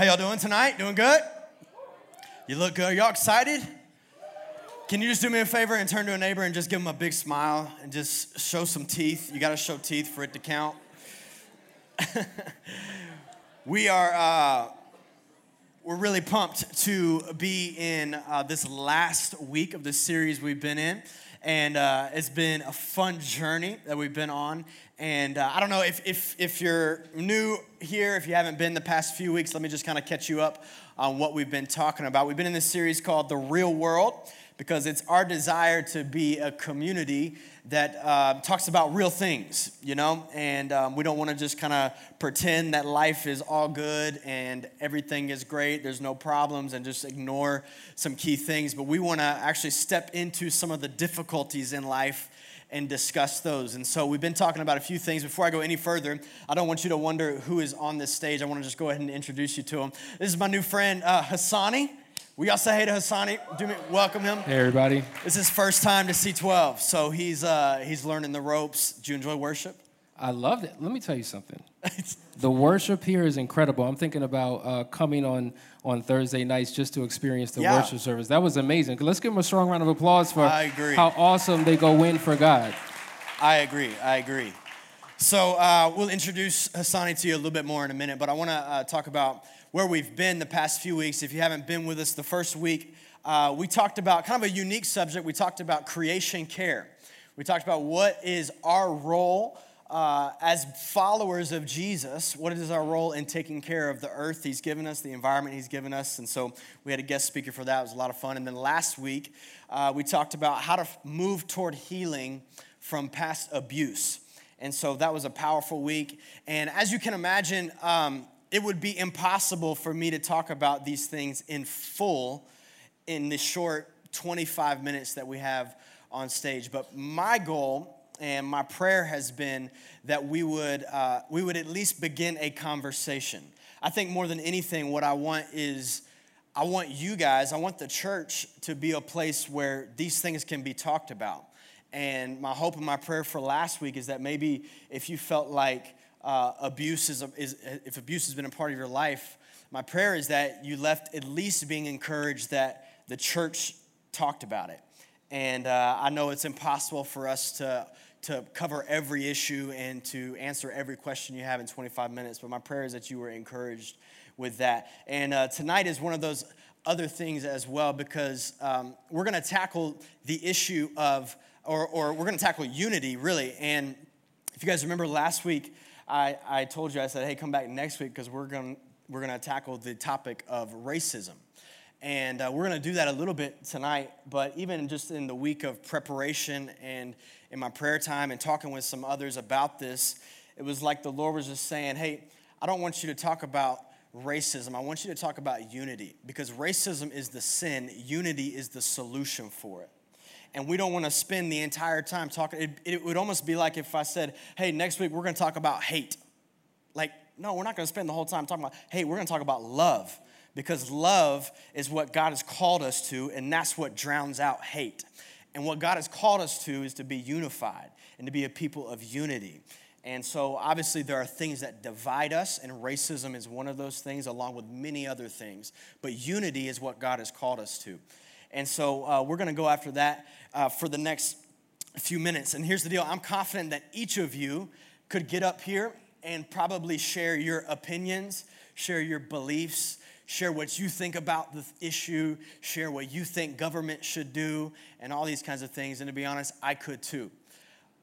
How y'all doing tonight? Doing good? You look good. Y'all excited? Can you just do me a favor and turn to a neighbor and just give them a big smile and just show some teeth? You got to show teeth for it to count. we are uh, we're really pumped to be in uh, this last week of the series we've been in and uh, it's been a fun journey that we've been on and uh, I don't know if, if, if you're new here, if you haven't been the past few weeks, let me just kind of catch you up on what we've been talking about. We've been in this series called The Real World because it's our desire to be a community that uh, talks about real things, you know? And um, we don't want to just kind of pretend that life is all good and everything is great, there's no problems, and just ignore some key things. But we want to actually step into some of the difficulties in life and discuss those. And so we've been talking about a few things. Before I go any further, I don't want you to wonder who is on this stage. I want to just go ahead and introduce you to him. This is my new friend, uh, Hassani. We all say hey to Hassani. Do me, welcome him. Hey, everybody. This is his first time to C12, so he's, uh, he's learning the ropes. Do you enjoy worship? I loved it. Let me tell you something. the worship here is incredible. I'm thinking about uh, coming on on Thursday nights just to experience the yeah. worship service. That was amazing. Let's give them a strong round of applause for how awesome they go in for God. I agree. I agree. So uh, we'll introduce Hassani to you a little bit more in a minute, but I want to uh, talk about where we've been the past few weeks. If you haven't been with us the first week, uh, we talked about kind of a unique subject. We talked about creation care. We talked about what is our role uh, as followers of Jesus, what is our role in taking care of the earth He's given us, the environment He's given us? And so we had a guest speaker for that. It was a lot of fun. And then last week, uh, we talked about how to move toward healing from past abuse. And so that was a powerful week. And as you can imagine, um, it would be impossible for me to talk about these things in full in the short 25 minutes that we have on stage. But my goal and my prayer has been that we would, uh, we would at least begin a conversation. I think more than anything, what I want is I want you guys, I want the church to be a place where these things can be talked about. And my hope and my prayer for last week is that maybe if you felt like uh, abuse is, is, if abuse has been a part of your life, my prayer is that you left at least being encouraged that the church talked about it. And uh, I know it's impossible for us to to cover every issue and to answer every question you have in 25 minutes, but my prayer is that you were encouraged with that. And uh, tonight is one of those other things as well because um, we're going to tackle the issue of, or, or we're going to tackle unity really. And if you guys remember last week, I, I told you, I said, hey, come back next week because we're going we're going to tackle the topic of racism. And uh, we're going to do that a little bit tonight, but even just in the week of preparation and in my prayer time and talking with some others about this, it was like the Lord was just saying, Hey, I don't want you to talk about racism. I want you to talk about unity because racism is the sin, unity is the solution for it. And we don't want to spend the entire time talking. It, it would almost be like if I said, Hey, next week we're going to talk about hate. Like, no, we're not going to spend the whole time talking about hate. We're going to talk about love because love is what God has called us to, and that's what drowns out hate. And what God has called us to is to be unified and to be a people of unity. And so, obviously, there are things that divide us, and racism is one of those things, along with many other things. But unity is what God has called us to. And so, uh, we're going to go after that uh, for the next few minutes. And here's the deal I'm confident that each of you could get up here and probably share your opinions, share your beliefs, share what you think about the issue, share what you think government should do, and all these kinds of things. And to be honest, I could too.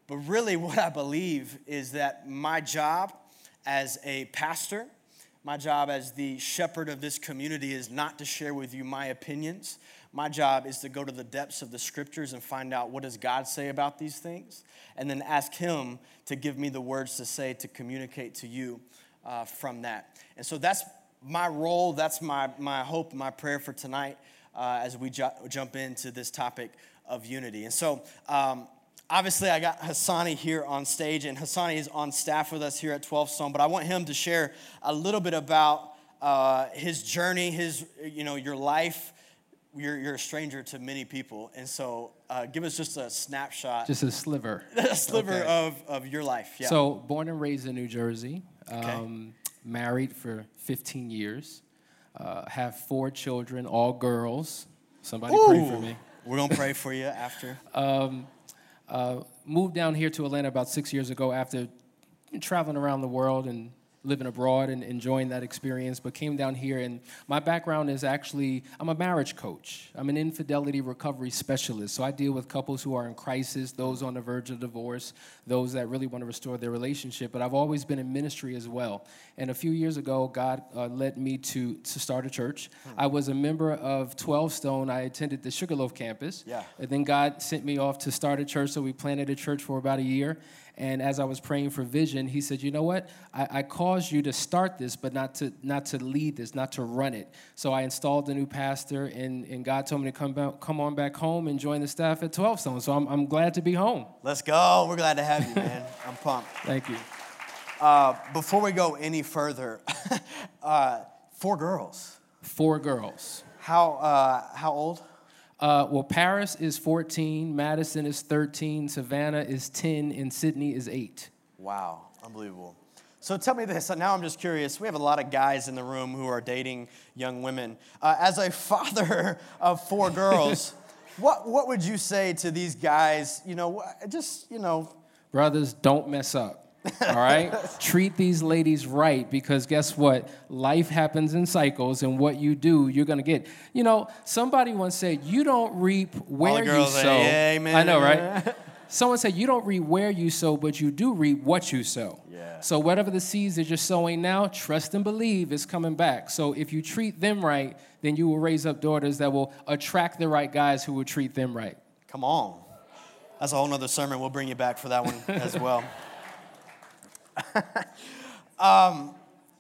But really, what I believe is that my job as a pastor, my job as the shepherd of this community is not to share with you my opinions. My job is to go to the depths of the scriptures and find out what does God say about these things, and then ask Him to give me the words to say to communicate to you uh, from that. And so that's my role, that's my, my hope, my prayer for tonight uh, as we ju- jump into this topic of unity. And so, um, obviously, I got Hassani here on stage, and Hassani is on staff with us here at 12 Stone, but I want him to share a little bit about uh, his journey, his, you know, your life. You're, you're a stranger to many people, and so uh, give us just a snapshot. Just a sliver. a sliver okay. of, of your life. Yeah. So, born and raised in New Jersey. Okay. Um, married for 15 years. uh, have four children, all girls. Somebody Ooh, pray for me. We're gonna pray for you after. um, uh, moved down here to Atlanta about six years ago after traveling around the world and living abroad and enjoying that experience, but came down here. And my background is actually I'm a marriage coach, I'm an infidelity recovery specialist. So I deal with couples who are in crisis, those on the verge of divorce, those that really want to restore their relationship. But I've always been in ministry as well. And a few years ago, God uh, led me to, to start a church. Hmm. I was a member of 12 Stone. I attended the Sugarloaf campus. Yeah. And then God sent me off to start a church. So we planted a church for about a year. And as I was praying for vision, he said, "You know what? I, I caused you to start this, but not to not to lead this, not to run it." So I installed a new pastor, and, and God told me to come back, come on back home and join the staff at 12 Stone. So I'm, I'm glad to be home. Let's go. We're glad to have you, man. I'm pumped. Thank you. Uh, before we go any further, uh, four girls. Four girls. How uh, how old? Uh, well, Paris is 14, Madison is 13, Savannah is 10, and Sydney is 8. Wow, unbelievable. So tell me this. Now I'm just curious. We have a lot of guys in the room who are dating young women. Uh, as a father of four girls, what, what would you say to these guys? You know, just, you know. Brothers, don't mess up. All right? Treat these ladies right because guess what? Life happens in cycles, and what you do, you're going to get. You know, somebody once said, You don't reap where you sow. Amen. I know, right? Someone said, You don't reap where you sow, but you do reap what you sow. Yeah. So, whatever the seeds that you're sowing now, trust and believe is coming back. So, if you treat them right, then you will raise up daughters that will attract the right guys who will treat them right. Come on. That's a whole nother sermon. We'll bring you back for that one as well. um,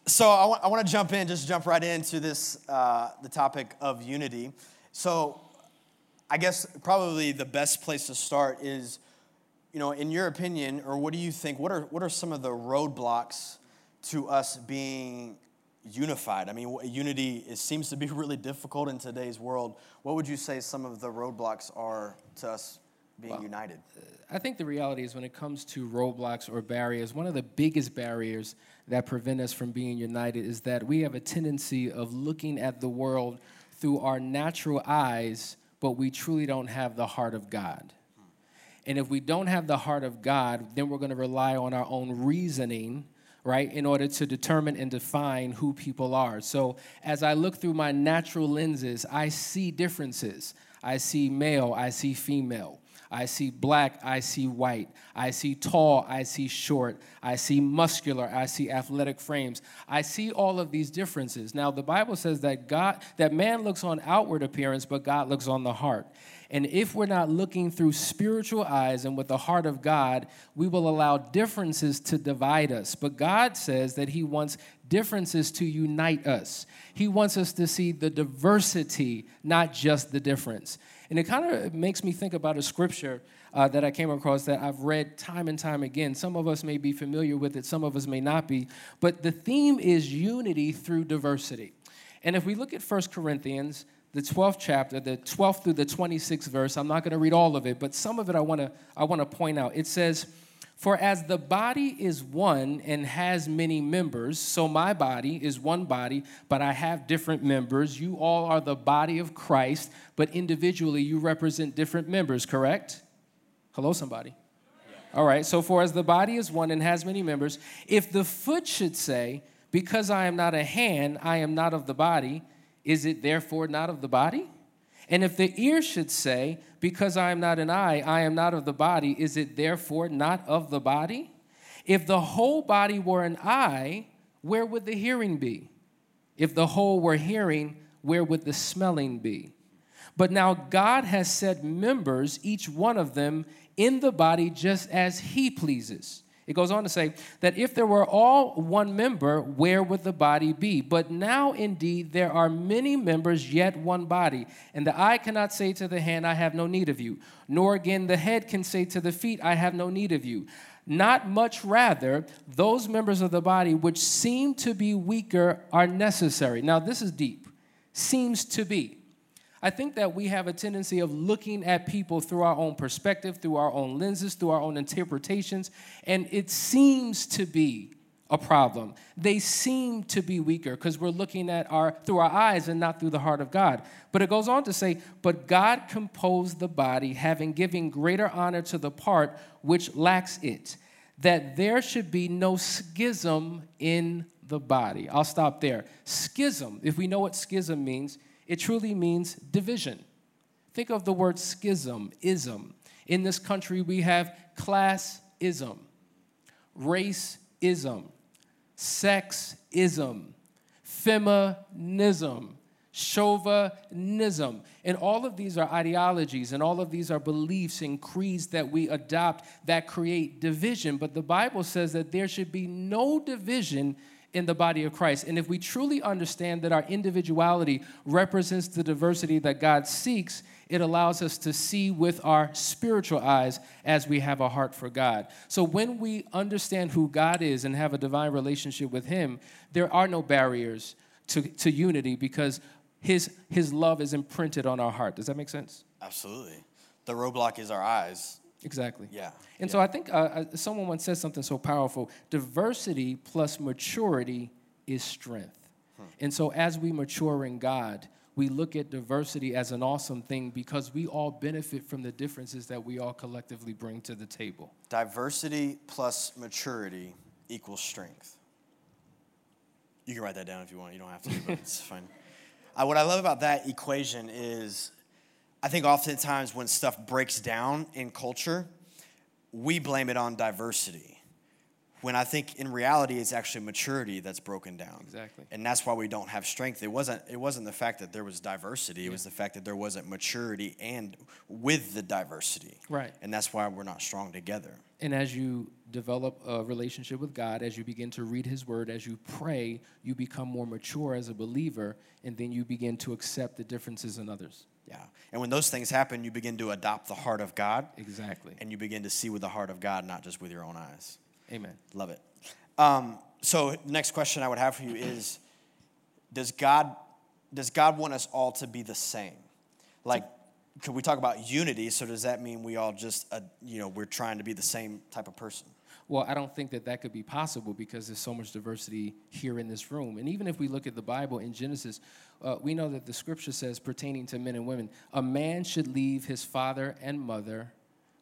so I, w- I want to jump in, just jump right into this, uh, the topic of unity. So I guess probably the best place to start is, you know, in your opinion, or what do you think? What are what are some of the roadblocks to us being unified? I mean, unity it seems to be really difficult in today's world. What would you say some of the roadblocks are to us being well, united? I think the reality is when it comes to roadblocks or barriers, one of the biggest barriers that prevent us from being united is that we have a tendency of looking at the world through our natural eyes, but we truly don't have the heart of God. And if we don't have the heart of God, then we're going to rely on our own reasoning, right, in order to determine and define who people are. So as I look through my natural lenses, I see differences. I see male, I see female. I see black, I see white. I see tall, I see short. I see muscular, I see athletic frames. I see all of these differences. Now the Bible says that God that man looks on outward appearance, but God looks on the heart. And if we're not looking through spiritual eyes and with the heart of God, we will allow differences to divide us. But God says that He wants differences to unite us. He wants us to see the diversity, not just the difference. And it kind of makes me think about a scripture uh, that I came across that I've read time and time again. Some of us may be familiar with it, some of us may not be. But the theme is unity through diversity. And if we look at 1 Corinthians, the 12th chapter, the 12th through the 26th verse, I'm not going to read all of it, but some of it I want to I want to point out. It says, for as the body is one and has many members, so my body is one body, but I have different members. You all are the body of Christ, but individually you represent different members, correct? Hello, somebody. All right, so for as the body is one and has many members, if the foot should say, Because I am not a hand, I am not of the body, is it therefore not of the body? And if the ear should say, Because I am not an eye, I am not of the body, is it therefore not of the body? If the whole body were an eye, where would the hearing be? If the whole were hearing, where would the smelling be? But now God has set members, each one of them, in the body just as He pleases. It goes on to say that if there were all one member, where would the body be? But now indeed there are many members, yet one body. And the eye cannot say to the hand, I have no need of you, nor again the head can say to the feet, I have no need of you. Not much rather, those members of the body which seem to be weaker are necessary. Now, this is deep. Seems to be. I think that we have a tendency of looking at people through our own perspective, through our own lenses, through our own interpretations, and it seems to be a problem. They seem to be weaker because we're looking at our through our eyes and not through the heart of God. But it goes on to say, "But God composed the body, having given greater honor to the part which lacks it, that there should be no schism in the body." I'll stop there. Schism, if we know what schism means, it truly means division. Think of the word schism, ism. In this country, we have classism, raceism, sexism, feminism, chauvinism. And all of these are ideologies and all of these are beliefs and creeds that we adopt that create division. But the Bible says that there should be no division in the body of Christ. And if we truly understand that our individuality represents the diversity that God seeks, it allows us to see with our spiritual eyes as we have a heart for God. So when we understand who God is and have a divine relationship with Him, there are no barriers to, to unity because his, his love is imprinted on our heart. Does that make sense? Absolutely. The roadblock is our eyes. Exactly. Yeah. And yeah. so I think uh, uh, someone once said something so powerful diversity plus maturity is strength. Hmm. And so as we mature in God, we look at diversity as an awesome thing because we all benefit from the differences that we all collectively bring to the table. Diversity plus maturity equals strength. You can write that down if you want. You don't have to, but it's fine. Uh, what I love about that equation is I think oftentimes when stuff breaks down in culture, we blame it on diversity when I think in reality it's actually maturity that's broken down. Exactly. And that's why we don't have strength. It wasn't it wasn't the fact that there was diversity, it was the fact that there wasn't maturity and with the diversity. Right. And that's why we're not strong together. And as you develop a relationship with God, as you begin to read his word, as you pray, you become more mature as a believer and then you begin to accept the differences in others. Yeah. And when those things happen, you begin to adopt the heart of God. Exactly. And you begin to see with the heart of God, not just with your own eyes. Amen. Love it. Um, so, next question I would have for you is Does God, does God want us all to be the same? Like, could we talk about unity? So, does that mean we all just, uh, you know, we're trying to be the same type of person? Well, I don't think that that could be possible because there's so much diversity here in this room. And even if we look at the Bible in Genesis, uh, we know that the scripture says, pertaining to men and women, a man should leave his father and mother,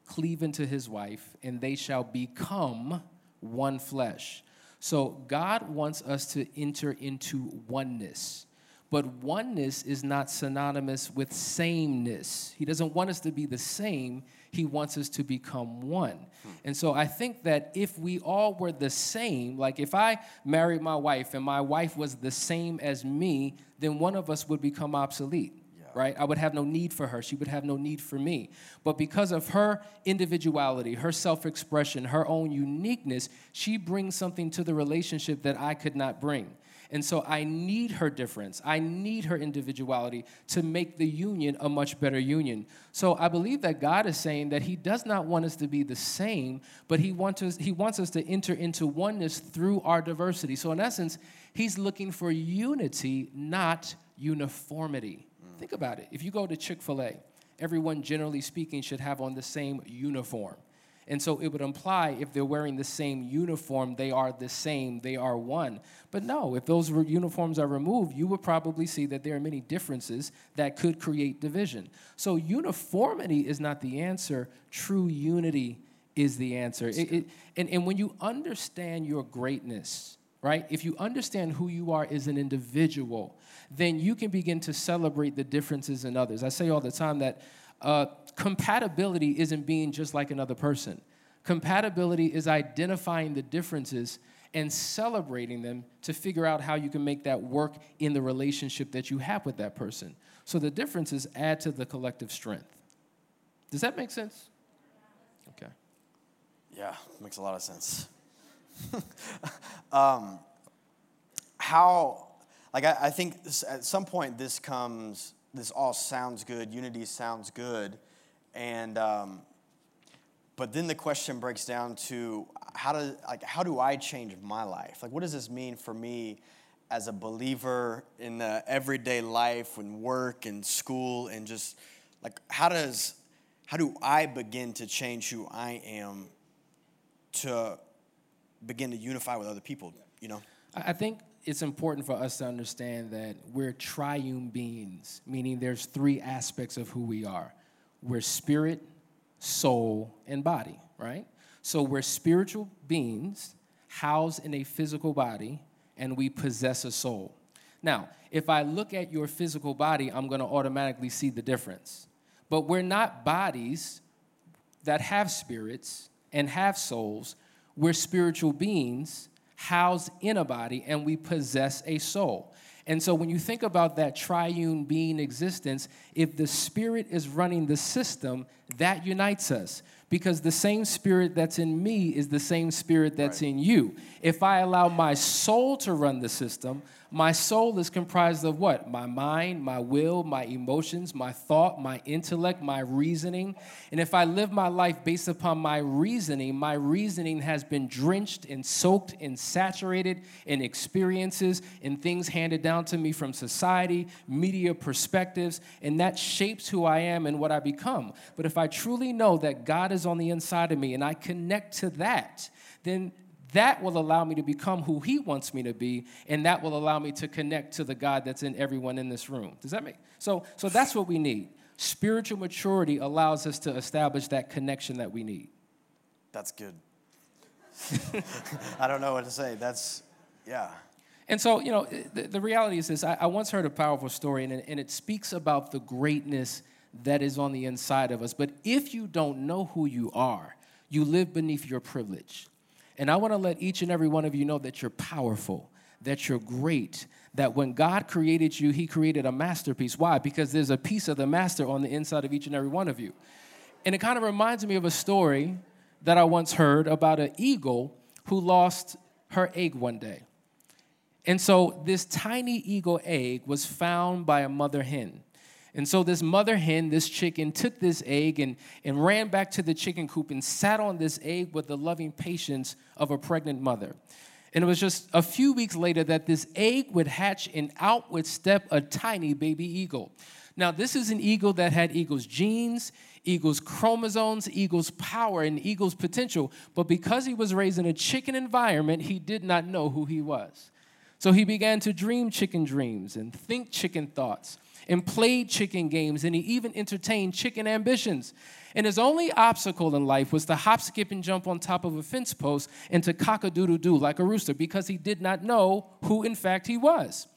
cleave unto his wife, and they shall become one flesh. So God wants us to enter into oneness. But oneness is not synonymous with sameness. He doesn't want us to be the same, He wants us to become one. Hmm. And so I think that if we all were the same, like if I married my wife and my wife was the same as me, then one of us would become obsolete right? I would have no need for her. She would have no need for me. But because of her individuality, her self expression, her own uniqueness, she brings something to the relationship that I could not bring. And so I need her difference. I need her individuality to make the union a much better union. So I believe that God is saying that He does not want us to be the same, but He wants us, he wants us to enter into oneness through our diversity. So in essence, He's looking for unity, not uniformity. Think about it. If you go to Chick fil A, everyone, generally speaking, should have on the same uniform. And so it would imply if they're wearing the same uniform, they are the same, they are one. But no, if those uniforms are removed, you would probably see that there are many differences that could create division. So uniformity is not the answer, true unity is the answer. It, it, and, and when you understand your greatness, right, if you understand who you are as an individual, then you can begin to celebrate the differences in others. I say all the time that uh, compatibility isn't being just like another person. Compatibility is identifying the differences and celebrating them to figure out how you can make that work in the relationship that you have with that person. So the differences add to the collective strength. Does that make sense? Okay. Yeah, makes a lot of sense. um, how like I, I think at some point this comes, this all sounds good, unity sounds good, and um, but then the question breaks down to how do like how do I change my life? Like what does this mean for me as a believer in the everyday life and work and school and just like how does how do I begin to change who I am to begin to unify with other people, you know? I think it's important for us to understand that we're triune beings, meaning there's three aspects of who we are we're spirit, soul, and body, right? So we're spiritual beings housed in a physical body, and we possess a soul. Now, if I look at your physical body, I'm gonna automatically see the difference. But we're not bodies that have spirits and have souls. We're spiritual beings housed in a body, and we possess a soul. And so when you think about that triune being existence, if the spirit is running the system, that unites us because the same spirit that's in me is the same spirit that's right. in you. If I allow my soul to run the system, my soul is comprised of what? My mind, my will, my emotions, my thought, my intellect, my reasoning. And if I live my life based upon my reasoning, my reasoning has been drenched and soaked and saturated in experiences and things handed down to me from society, media perspectives, and that shapes who I am and what I become. But if I truly know that God is on the inside of me and I connect to that, then that will allow me to become who he wants me to be and that will allow me to connect to the god that's in everyone in this room. Does that make so so that's what we need. Spiritual maturity allows us to establish that connection that we need. That's good. I don't know what to say. That's yeah. And so you know the, the reality is this. I, I, once heard a powerful story and, and it speaks about the greatness that is on the inside of us but if you don't know who you are you live beneath your privilege and I want to let each and every one of you know that you're powerful, that you're great, that when God created you, He created a masterpiece. Why? Because there's a piece of the master on the inside of each and every one of you. And it kind of reminds me of a story that I once heard about an eagle who lost her egg one day. And so this tiny eagle egg was found by a mother hen. And so this mother hen, this chicken, took this egg and, and ran back to the chicken coop and sat on this egg with the loving patience of a pregnant mother. And it was just a few weeks later that this egg would hatch and out would step a tiny baby eagle. Now, this is an eagle that had eagle's genes, eagle's chromosomes, eagle's power, and eagle's potential. But because he was raised in a chicken environment, he did not know who he was. So he began to dream chicken dreams and think chicken thoughts and played chicken games, and he even entertained chicken ambitions. And his only obstacle in life was to hop, skip, and jump on top of a fence post and to cock a doodle doo like a rooster because he did not know who, in fact, he was.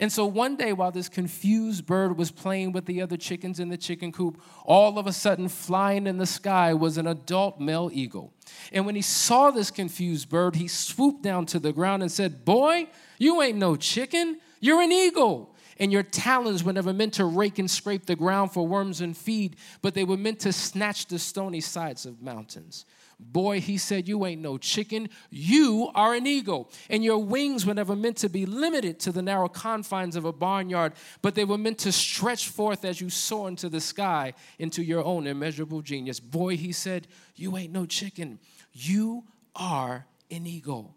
And so one day, while this confused bird was playing with the other chickens in the chicken coop, all of a sudden, flying in the sky was an adult male eagle. And when he saw this confused bird, he swooped down to the ground and said, Boy, you ain't no chicken, you're an eagle and your talons were never meant to rake and scrape the ground for worms and feed, but they were meant to snatch the stony sides of mountains. Boy, he said, You ain't no chicken. You are an eagle. And your wings were never meant to be limited to the narrow confines of a barnyard, but they were meant to stretch forth as you soar into the sky into your own immeasurable genius. Boy, he said, You ain't no chicken. You are an eagle.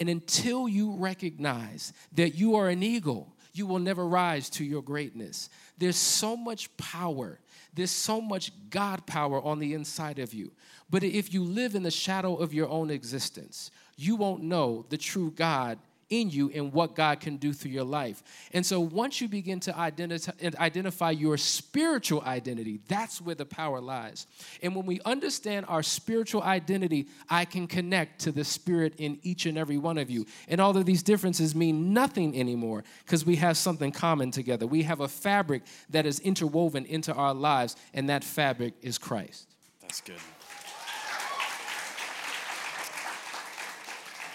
And until you recognize that you are an eagle, you will never rise to your greatness. There's so much power, there's so much God power on the inside of you. But if you live in the shadow of your own existence, you won't know the true God in you and what God can do through your life. And so once you begin to identify, identify your spiritual identity, that's where the power lies. And when we understand our spiritual identity, I can connect to the spirit in each and every one of you. And all of these differences mean nothing anymore because we have something common together. We have a fabric that is interwoven into our lives, and that fabric is Christ. That's good.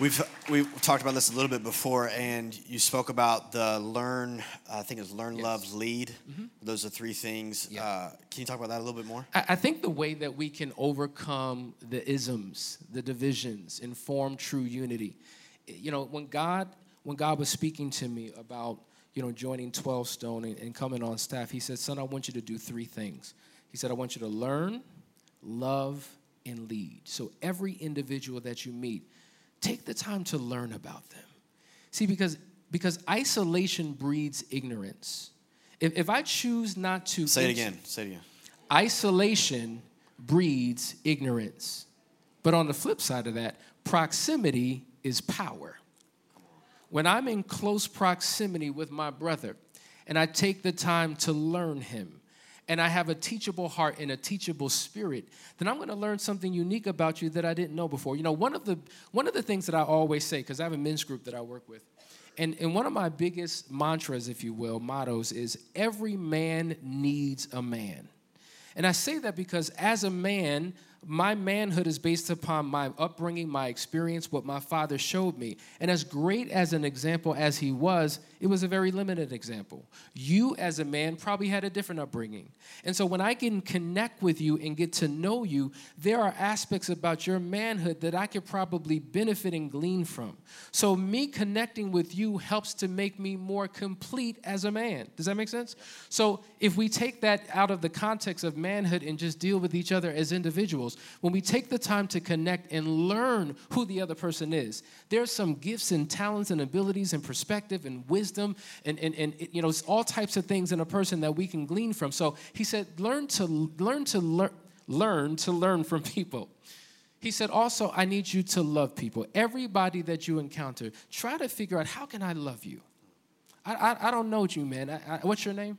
We've we talked about this a little bit before, and you spoke about the learn. I think it's learn, yes. love, lead. Mm-hmm. Those are three things. Yeah. Uh, can you talk about that a little bit more? I, I, think the way that we can overcome the isms, the divisions, and form true unity. You know, when God when God was speaking to me about you know joining Twelve Stone and, and coming on staff, He said, "Son, I want you to do three things." He said, "I want you to learn, love, and lead." So every individual that you meet take the time to learn about them. See, because, because isolation breeds ignorance. If, if I choose not to. Say it again. Say it again. Isolation breeds ignorance. But on the flip side of that, proximity is power. When I'm in close proximity with my brother and I take the time to learn him, and I have a teachable heart and a teachable spirit, then I'm going to learn something unique about you that I didn't know before. You know, one of the one of the things that I always say because I have a men's group that I work with. And, and one of my biggest mantras, if you will, mottos is every man needs a man. And I say that because as a man, my manhood is based upon my upbringing, my experience, what my father showed me. And as great as an example as he was, it was a very limited example. You, as a man, probably had a different upbringing. And so when I can connect with you and get to know you, there are aspects about your manhood that I could probably benefit and glean from. So me connecting with you helps to make me more complete as a man. Does that make sense? So if we take that out of the context of manhood and just deal with each other as individuals, when we take the time to connect and learn who the other person is, there's some gifts and talents and abilities and perspective and wisdom and, and, and you know, all types of things in a person that we can glean from. So he said, learn to learn to learn, learn to learn from people. He said, also, I need you to love people. Everybody that you encounter, try to figure out how can I love you? I, I, I don't know you, man. I, what's your name?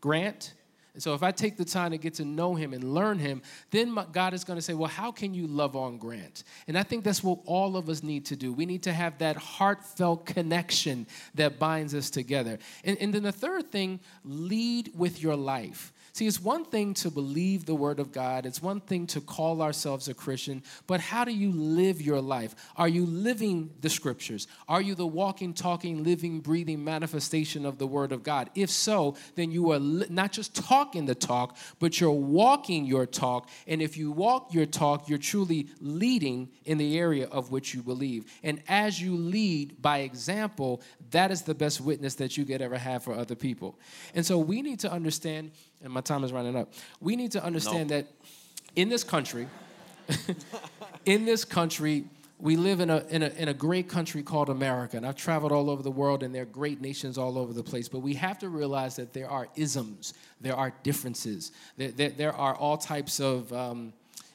Grant? And so if I take the time to get to know him and learn him, then God is going to say, well, how can you love on Grant? And I think that's what all of us need to do. We need to have that heartfelt connection that binds us together. And, and then the third thing, lead with your life. See, it's one thing to believe the word of God, it's one thing to call ourselves a Christian, but how do you live your life? Are you living the scriptures? Are you the walking, talking, living, breathing manifestation of the word of God? If so, then you are li- not just talking the talk, but you're walking your talk. And if you walk your talk, you're truly leading in the area of which you believe. And as you lead by example, that is the best witness that you could ever have for other people. And so we need to understand and my time is running up. We need to understand that in this country, in this country, we live in a, in, a, in a great country called America. And I've traveled all over the world, and there are great nations all over the place. But we have to realize that there are isms, there are differences, there, there, there are all types of um,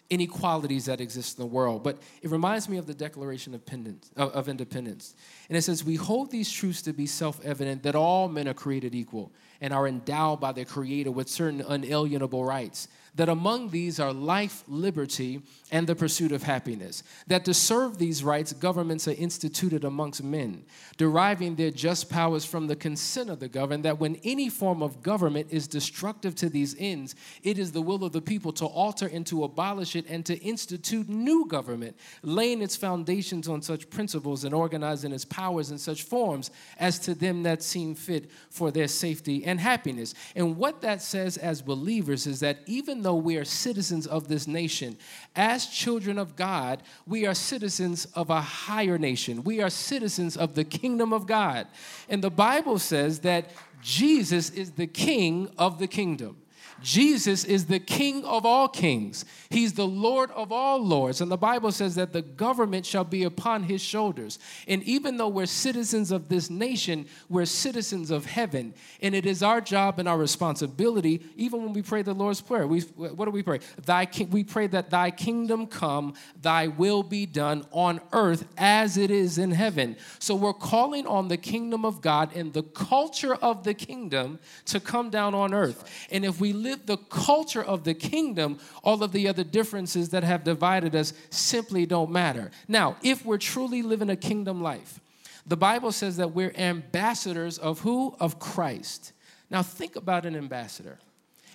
inequalities that exist in the world. But it reminds me of the Declaration of, Independence. And it says, We hold these truths to be self evident that all men are created equal and are endowed by their Creator with certain unalienable rights that among these are life, liberty, and the pursuit of happiness. That to serve these rights, governments are instituted amongst men, deriving their just powers from the consent of the governed, that when any form of government is destructive to these ends, it is the will of the people to alter and to abolish it and to institute new government, laying its foundations on such principles and organizing its powers in such forms as to them that seem fit for their safety and happiness. And what that says as believers is that even though we are citizens of this nation, as children of God, we are citizens of a higher nation. We are citizens of the kingdom of God. And the Bible says that Jesus is the king of the kingdom. Jesus is the King of all kings. He's the Lord of all lords. And the Bible says that the government shall be upon his shoulders. And even though we're citizens of this nation, we're citizens of heaven. And it is our job and our responsibility, even when we pray the Lord's Prayer. We, what do we pray? Thy, we pray that thy kingdom come, thy will be done on earth as it is in heaven. So we're calling on the kingdom of God and the culture of the kingdom to come down on earth. And if we live the culture of the kingdom, all of the other differences that have divided us simply don't matter. Now, if we're truly living a kingdom life, the Bible says that we're ambassadors of who? Of Christ. Now, think about an ambassador.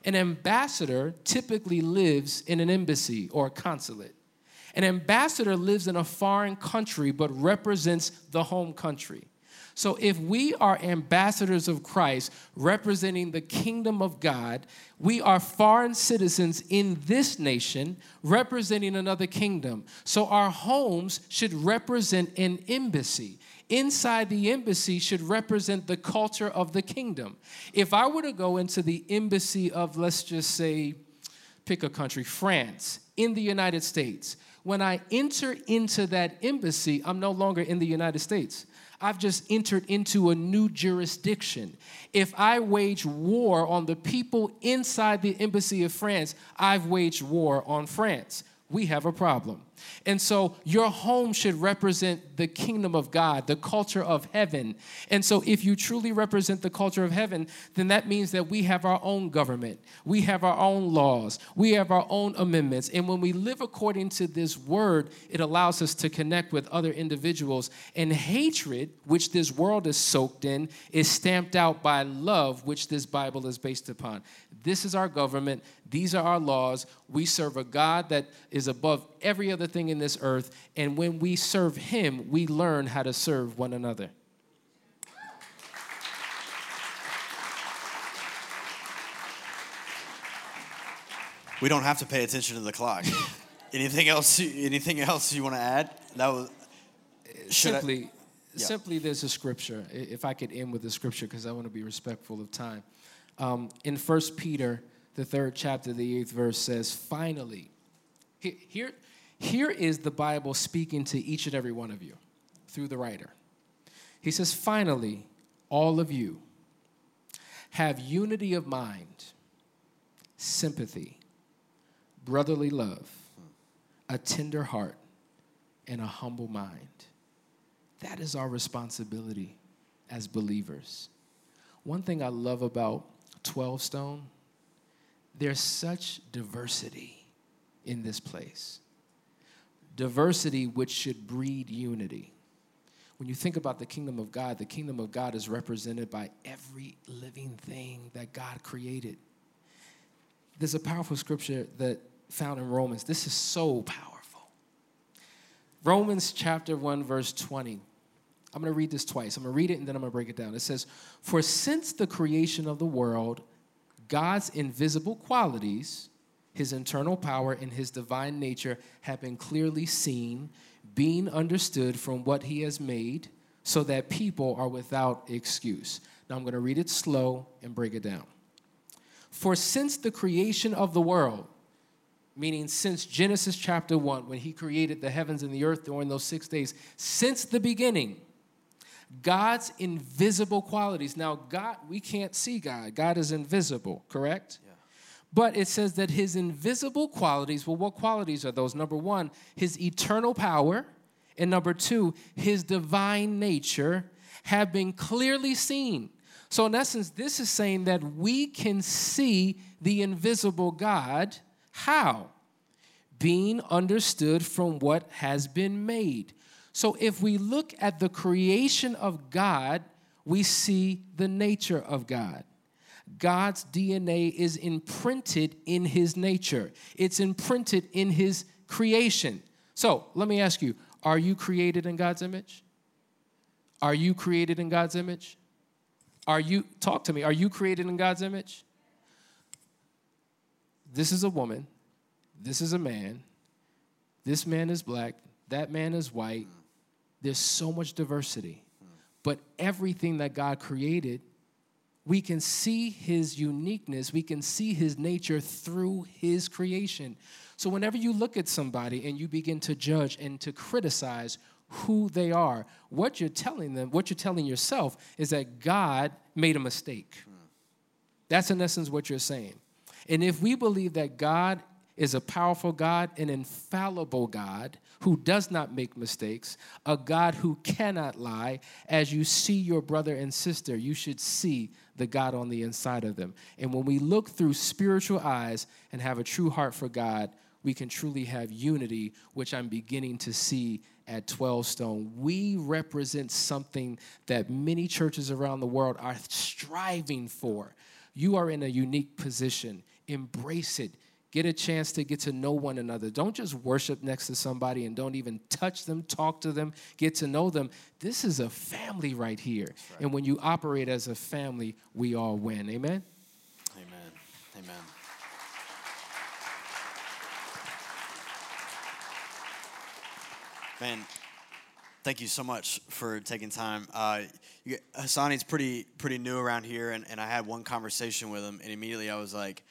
An ambassador typically lives in an embassy or a consulate. An ambassador lives in a foreign country but represents the home country. So, if we are ambassadors of Christ representing the kingdom of God, we are foreign citizens in this nation representing another kingdom. So, our homes should represent an embassy. Inside the embassy should represent the culture of the kingdom. If I were to go into the embassy of, let's just say, pick a country, France, in the United States, when I enter into that embassy, I'm no longer in the United States. I've just entered into a new jurisdiction. If I wage war on the people inside the embassy of France, I've waged war on France. We have a problem. And so your home should represent the kingdom of God, the culture of heaven. And so if you truly represent the culture of heaven, then that means that we have our own government, we have our own laws, we have our own amendments. And when we live according to this word, it allows us to connect with other individuals. And hatred, which this world is soaked in, is stamped out by love, which this Bible is based upon. This is our government. These are our laws. We serve a God that is above every other thing in this earth. And when we serve Him, we learn how to serve one another. We don't have to pay attention to the clock. anything else? Anything else you want to add? That was simply. I, yeah. Simply, there's a scripture. If I could end with the scripture, because I want to be respectful of time. Um, in First Peter the third chapter, the eighth verse says, finally, here, here is the Bible speaking to each and every one of you through the writer. He says, finally, all of you have unity of mind, sympathy, brotherly love, a tender heart, and a humble mind. That is our responsibility as believers. One thing I love about 12 Stone there's such diversity in this place. Diversity which should breed unity. When you think about the kingdom of God, the kingdom of God is represented by every living thing that God created. There's a powerful scripture that found in Romans. This is so powerful. Romans chapter 1 verse 20. I'm going to read this twice. I'm going to read it and then I'm going to break it down. It says, "For since the creation of the world, God's invisible qualities, his internal power, and his divine nature have been clearly seen, being understood from what he has made, so that people are without excuse. Now I'm going to read it slow and break it down. For since the creation of the world, meaning since Genesis chapter 1, when he created the heavens and the earth during those six days, since the beginning, God's invisible qualities. Now, God, we can't see God. God is invisible, correct? Yeah. But it says that his invisible qualities, well, what qualities are those? Number one, his eternal power. And number two, his divine nature have been clearly seen. So, in essence, this is saying that we can see the invisible God. How? Being understood from what has been made. So if we look at the creation of God, we see the nature of God. God's DNA is imprinted in his nature, it's imprinted in his creation. So let me ask you are you created in God's image? Are you created in God's image? Are you, talk to me, are you created in God's image? This is a woman, this is a man, this man is black, that man is white, there's so much diversity. But everything that God created, we can see his uniqueness, we can see his nature through his creation. So whenever you look at somebody and you begin to judge and to criticize who they are, what you're telling them, what you're telling yourself is that God made a mistake. That's in essence what you're saying. And if we believe that God is a powerful God, an infallible God who does not make mistakes, a God who cannot lie. As you see your brother and sister, you should see the God on the inside of them. And when we look through spiritual eyes and have a true heart for God, we can truly have unity, which I'm beginning to see at 12 Stone. We represent something that many churches around the world are striving for. You are in a unique position. Embrace it Get a chance to get to know one another. Don't just worship next to somebody and don't even touch them, talk to them, get to know them. This is a family right here. Right. And when you operate as a family, we all win. Amen? Amen. Amen. Man, thank you so much for taking time. Uh, you, Hassani's pretty pretty new around here, and, and I had one conversation with him, and immediately I was like,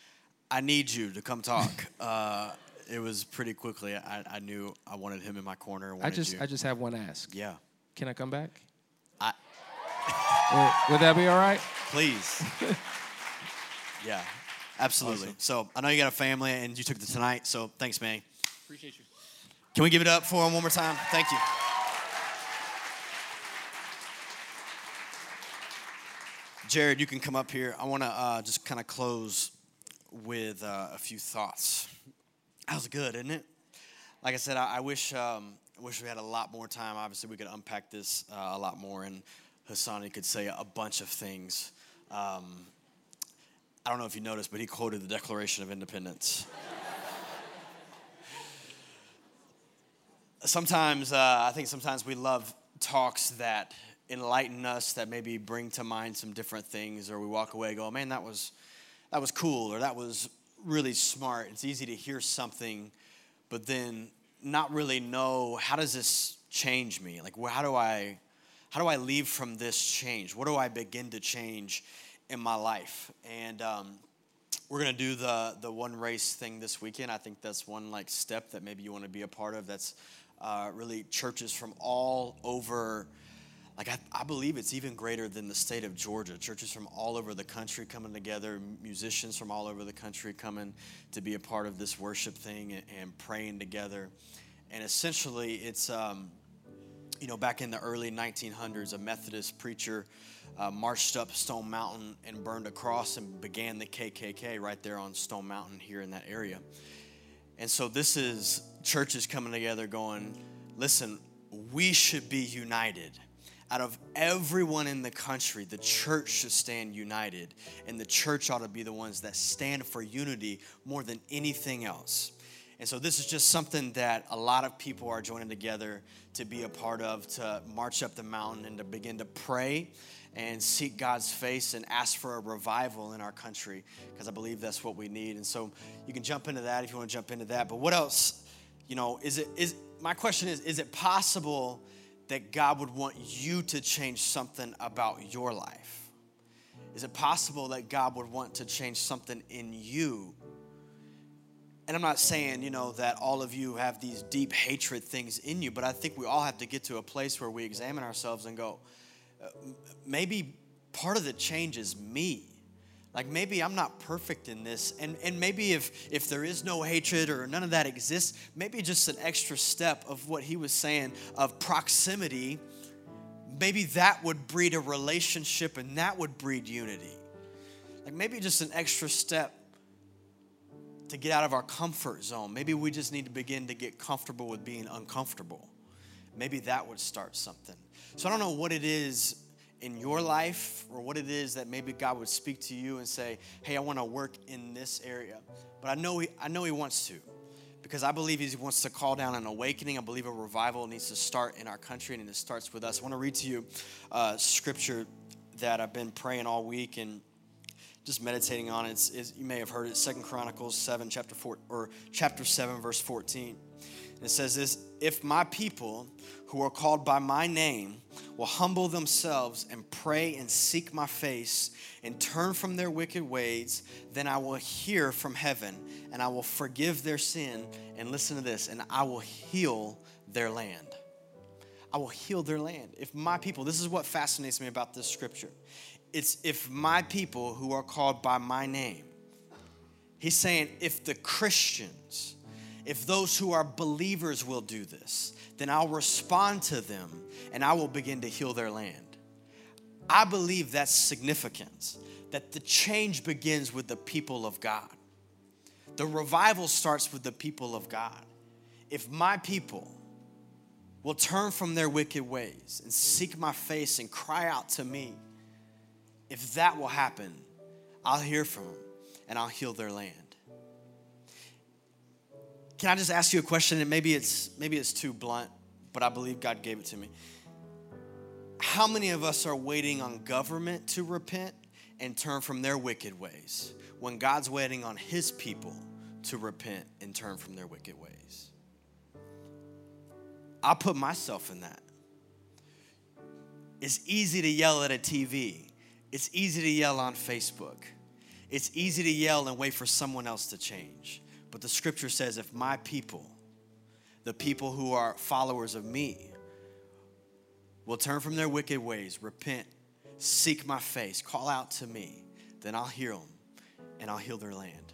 I need you to come talk. Uh, it was pretty quickly. I, I knew I wanted him in my corner. I just you. I just have one ask. Yeah. Can I come back? I. would, would that be all right? Please. yeah, absolutely. Awesome. So I know you got a family and you took the tonight. So thanks, man. Appreciate you. Can we give it up for him one more time? Thank you. Jared, you can come up here. I want to uh, just kind of close with uh, a few thoughts. That was good, isn't it? Like I said, I, I wish um, wish we had a lot more time. Obviously, we could unpack this uh, a lot more, and Hassani could say a bunch of things. Um, I don't know if you noticed, but he quoted the Declaration of Independence. sometimes, uh, I think sometimes we love talks that enlighten us that maybe bring to mind some different things or we walk away go man that was that was cool or that was really smart. It's easy to hear something but then not really know how does this change me? Like how do i how do i leave from this change? What do i begin to change in my life? And um, we're to do the the one race thing this weekend. I think that's one like step that maybe you want to be a part of that's uh, really churches from all over like I, I, believe it's even greater than the state of Georgia. Churches from all over the country coming together, musicians from all over the country coming to be a part of this worship thing and, and praying together. And essentially, it's um, you know back in the early 1900s, a Methodist preacher uh, marched up Stone Mountain and burned a cross and began the KKK right there on Stone Mountain here in that area. And so this is churches coming together, going, listen, we should be united out of everyone in the country, the church should stand united, and the church ought to be the ones that stand for unity more than anything else. And so, this is just something that a lot of people are joining together to be a part of, to march up the mountain and to begin to pray and seek God's face and ask for a revival in our country, because I believe that's what we need. And so, you can jump into that if you want to jump into that. But what else? You know, is it is my question is is it possible that God would want you to change something about your life? Is it possible that God would want to change something in you? And I'm not saying, you know, that all of you have these deep hatred things in you, but I think we all have to get to a place where we examine ourselves and go, uh, maybe part of the change is me like maybe i'm not perfect in this and, and maybe if if there is no hatred or none of that exists maybe just an extra step of what he was saying of proximity maybe that would breed a relationship and that would breed unity. Like maybe just an extra step to get out of our comfort zone. Maybe we just need to begin to get comfortable with being uncomfortable. Maybe that would start something. So i don't know what it is in your life or what it is that maybe God would speak to you and say, "Hey, I want to work in this area." But I know he, I know he wants to because I believe he wants to call down an awakening. I believe a revival needs to start in our country and it starts with us. I want to read to you uh, scripture that I've been praying all week and just meditating on. It's you may have heard it, Second Chronicles 7, chapter 4, or chapter 7, verse 14. It says this If my people who are called by my name will humble themselves and pray and seek my face and turn from their wicked ways, then I will hear from heaven and I will forgive their sin. And listen to this, and I will heal their land. I will heal their land. If my people, this is what fascinates me about this scripture. It's if my people who are called by my name, he's saying, if the Christians, if those who are believers will do this, then I'll respond to them and I will begin to heal their land. I believe that's significant, that the change begins with the people of God. The revival starts with the people of God. If my people will turn from their wicked ways and seek my face and cry out to me, if that will happen, I'll hear from them and I'll heal their land. Can I just ask you a question? And maybe it's maybe it's too blunt, but I believe God gave it to me. How many of us are waiting on government to repent and turn from their wicked ways when God's waiting on his people to repent and turn from their wicked ways? I put myself in that. It's easy to yell at a TV. It's easy to yell on Facebook. It's easy to yell and wait for someone else to change. But the scripture says, if my people, the people who are followers of me, will turn from their wicked ways, repent, seek my face, call out to me, then I'll hear them and I'll heal their land.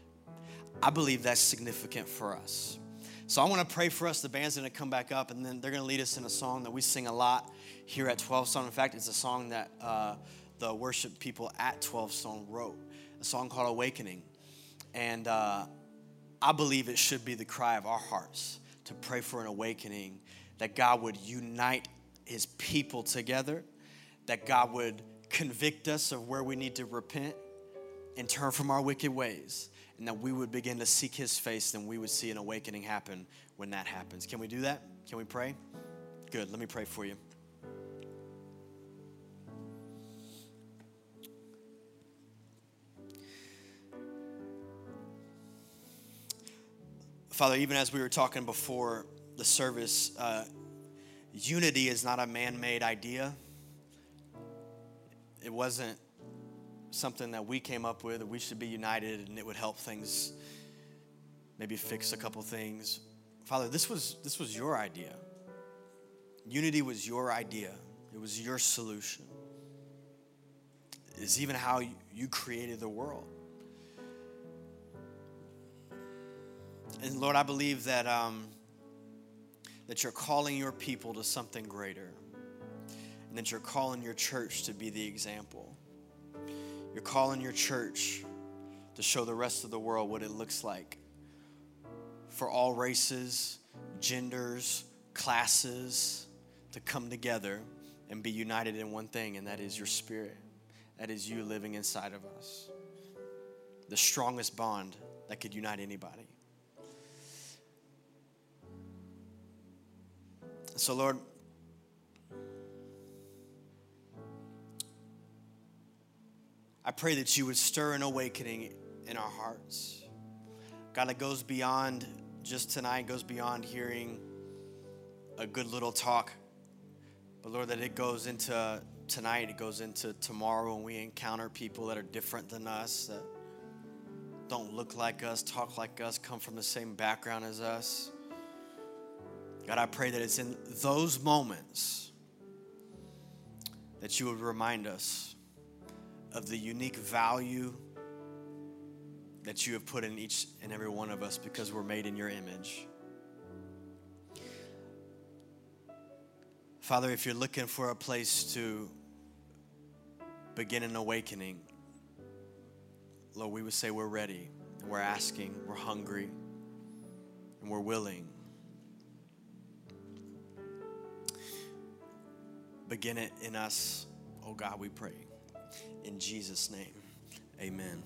I believe that's significant for us. So I want to pray for us. The band's going to come back up, and then they're going to lead us in a song that we sing a lot here at 12 Stone. In fact, it's a song that uh, the worship people at 12 Stone wrote, a song called Awakening. And uh, I believe it should be the cry of our hearts to pray for an awakening, that God would unite his people together, that God would convict us of where we need to repent and turn from our wicked ways, and that we would begin to seek his face, then we would see an awakening happen when that happens. Can we do that? Can we pray? Good. Let me pray for you. Father, even as we were talking before the service, uh, unity is not a man made idea. It wasn't something that we came up with, we should be united and it would help things, maybe fix a couple things. Father, this was, this was your idea. Unity was your idea, it was your solution. It's even how you created the world. And Lord, I believe that, um, that you're calling your people to something greater, and that you're calling your church to be the example. You're calling your church to show the rest of the world what it looks like for all races, genders, classes to come together and be united in one thing, and that is your spirit. That is you living inside of us. The strongest bond that could unite anybody. So, Lord, I pray that you would stir an awakening in our hearts. God, it goes beyond just tonight, goes beyond hearing a good little talk. But Lord, that it goes into tonight, it goes into tomorrow when we encounter people that are different than us, that don't look like us, talk like us, come from the same background as us. God, I pray that it's in those moments that you would remind us of the unique value that you have put in each and every one of us because we're made in your image. Father, if you're looking for a place to begin an awakening, Lord, we would say we're ready, we're asking, we're hungry, and we're willing. Begin it in us, oh God, we pray. In Jesus' name, amen.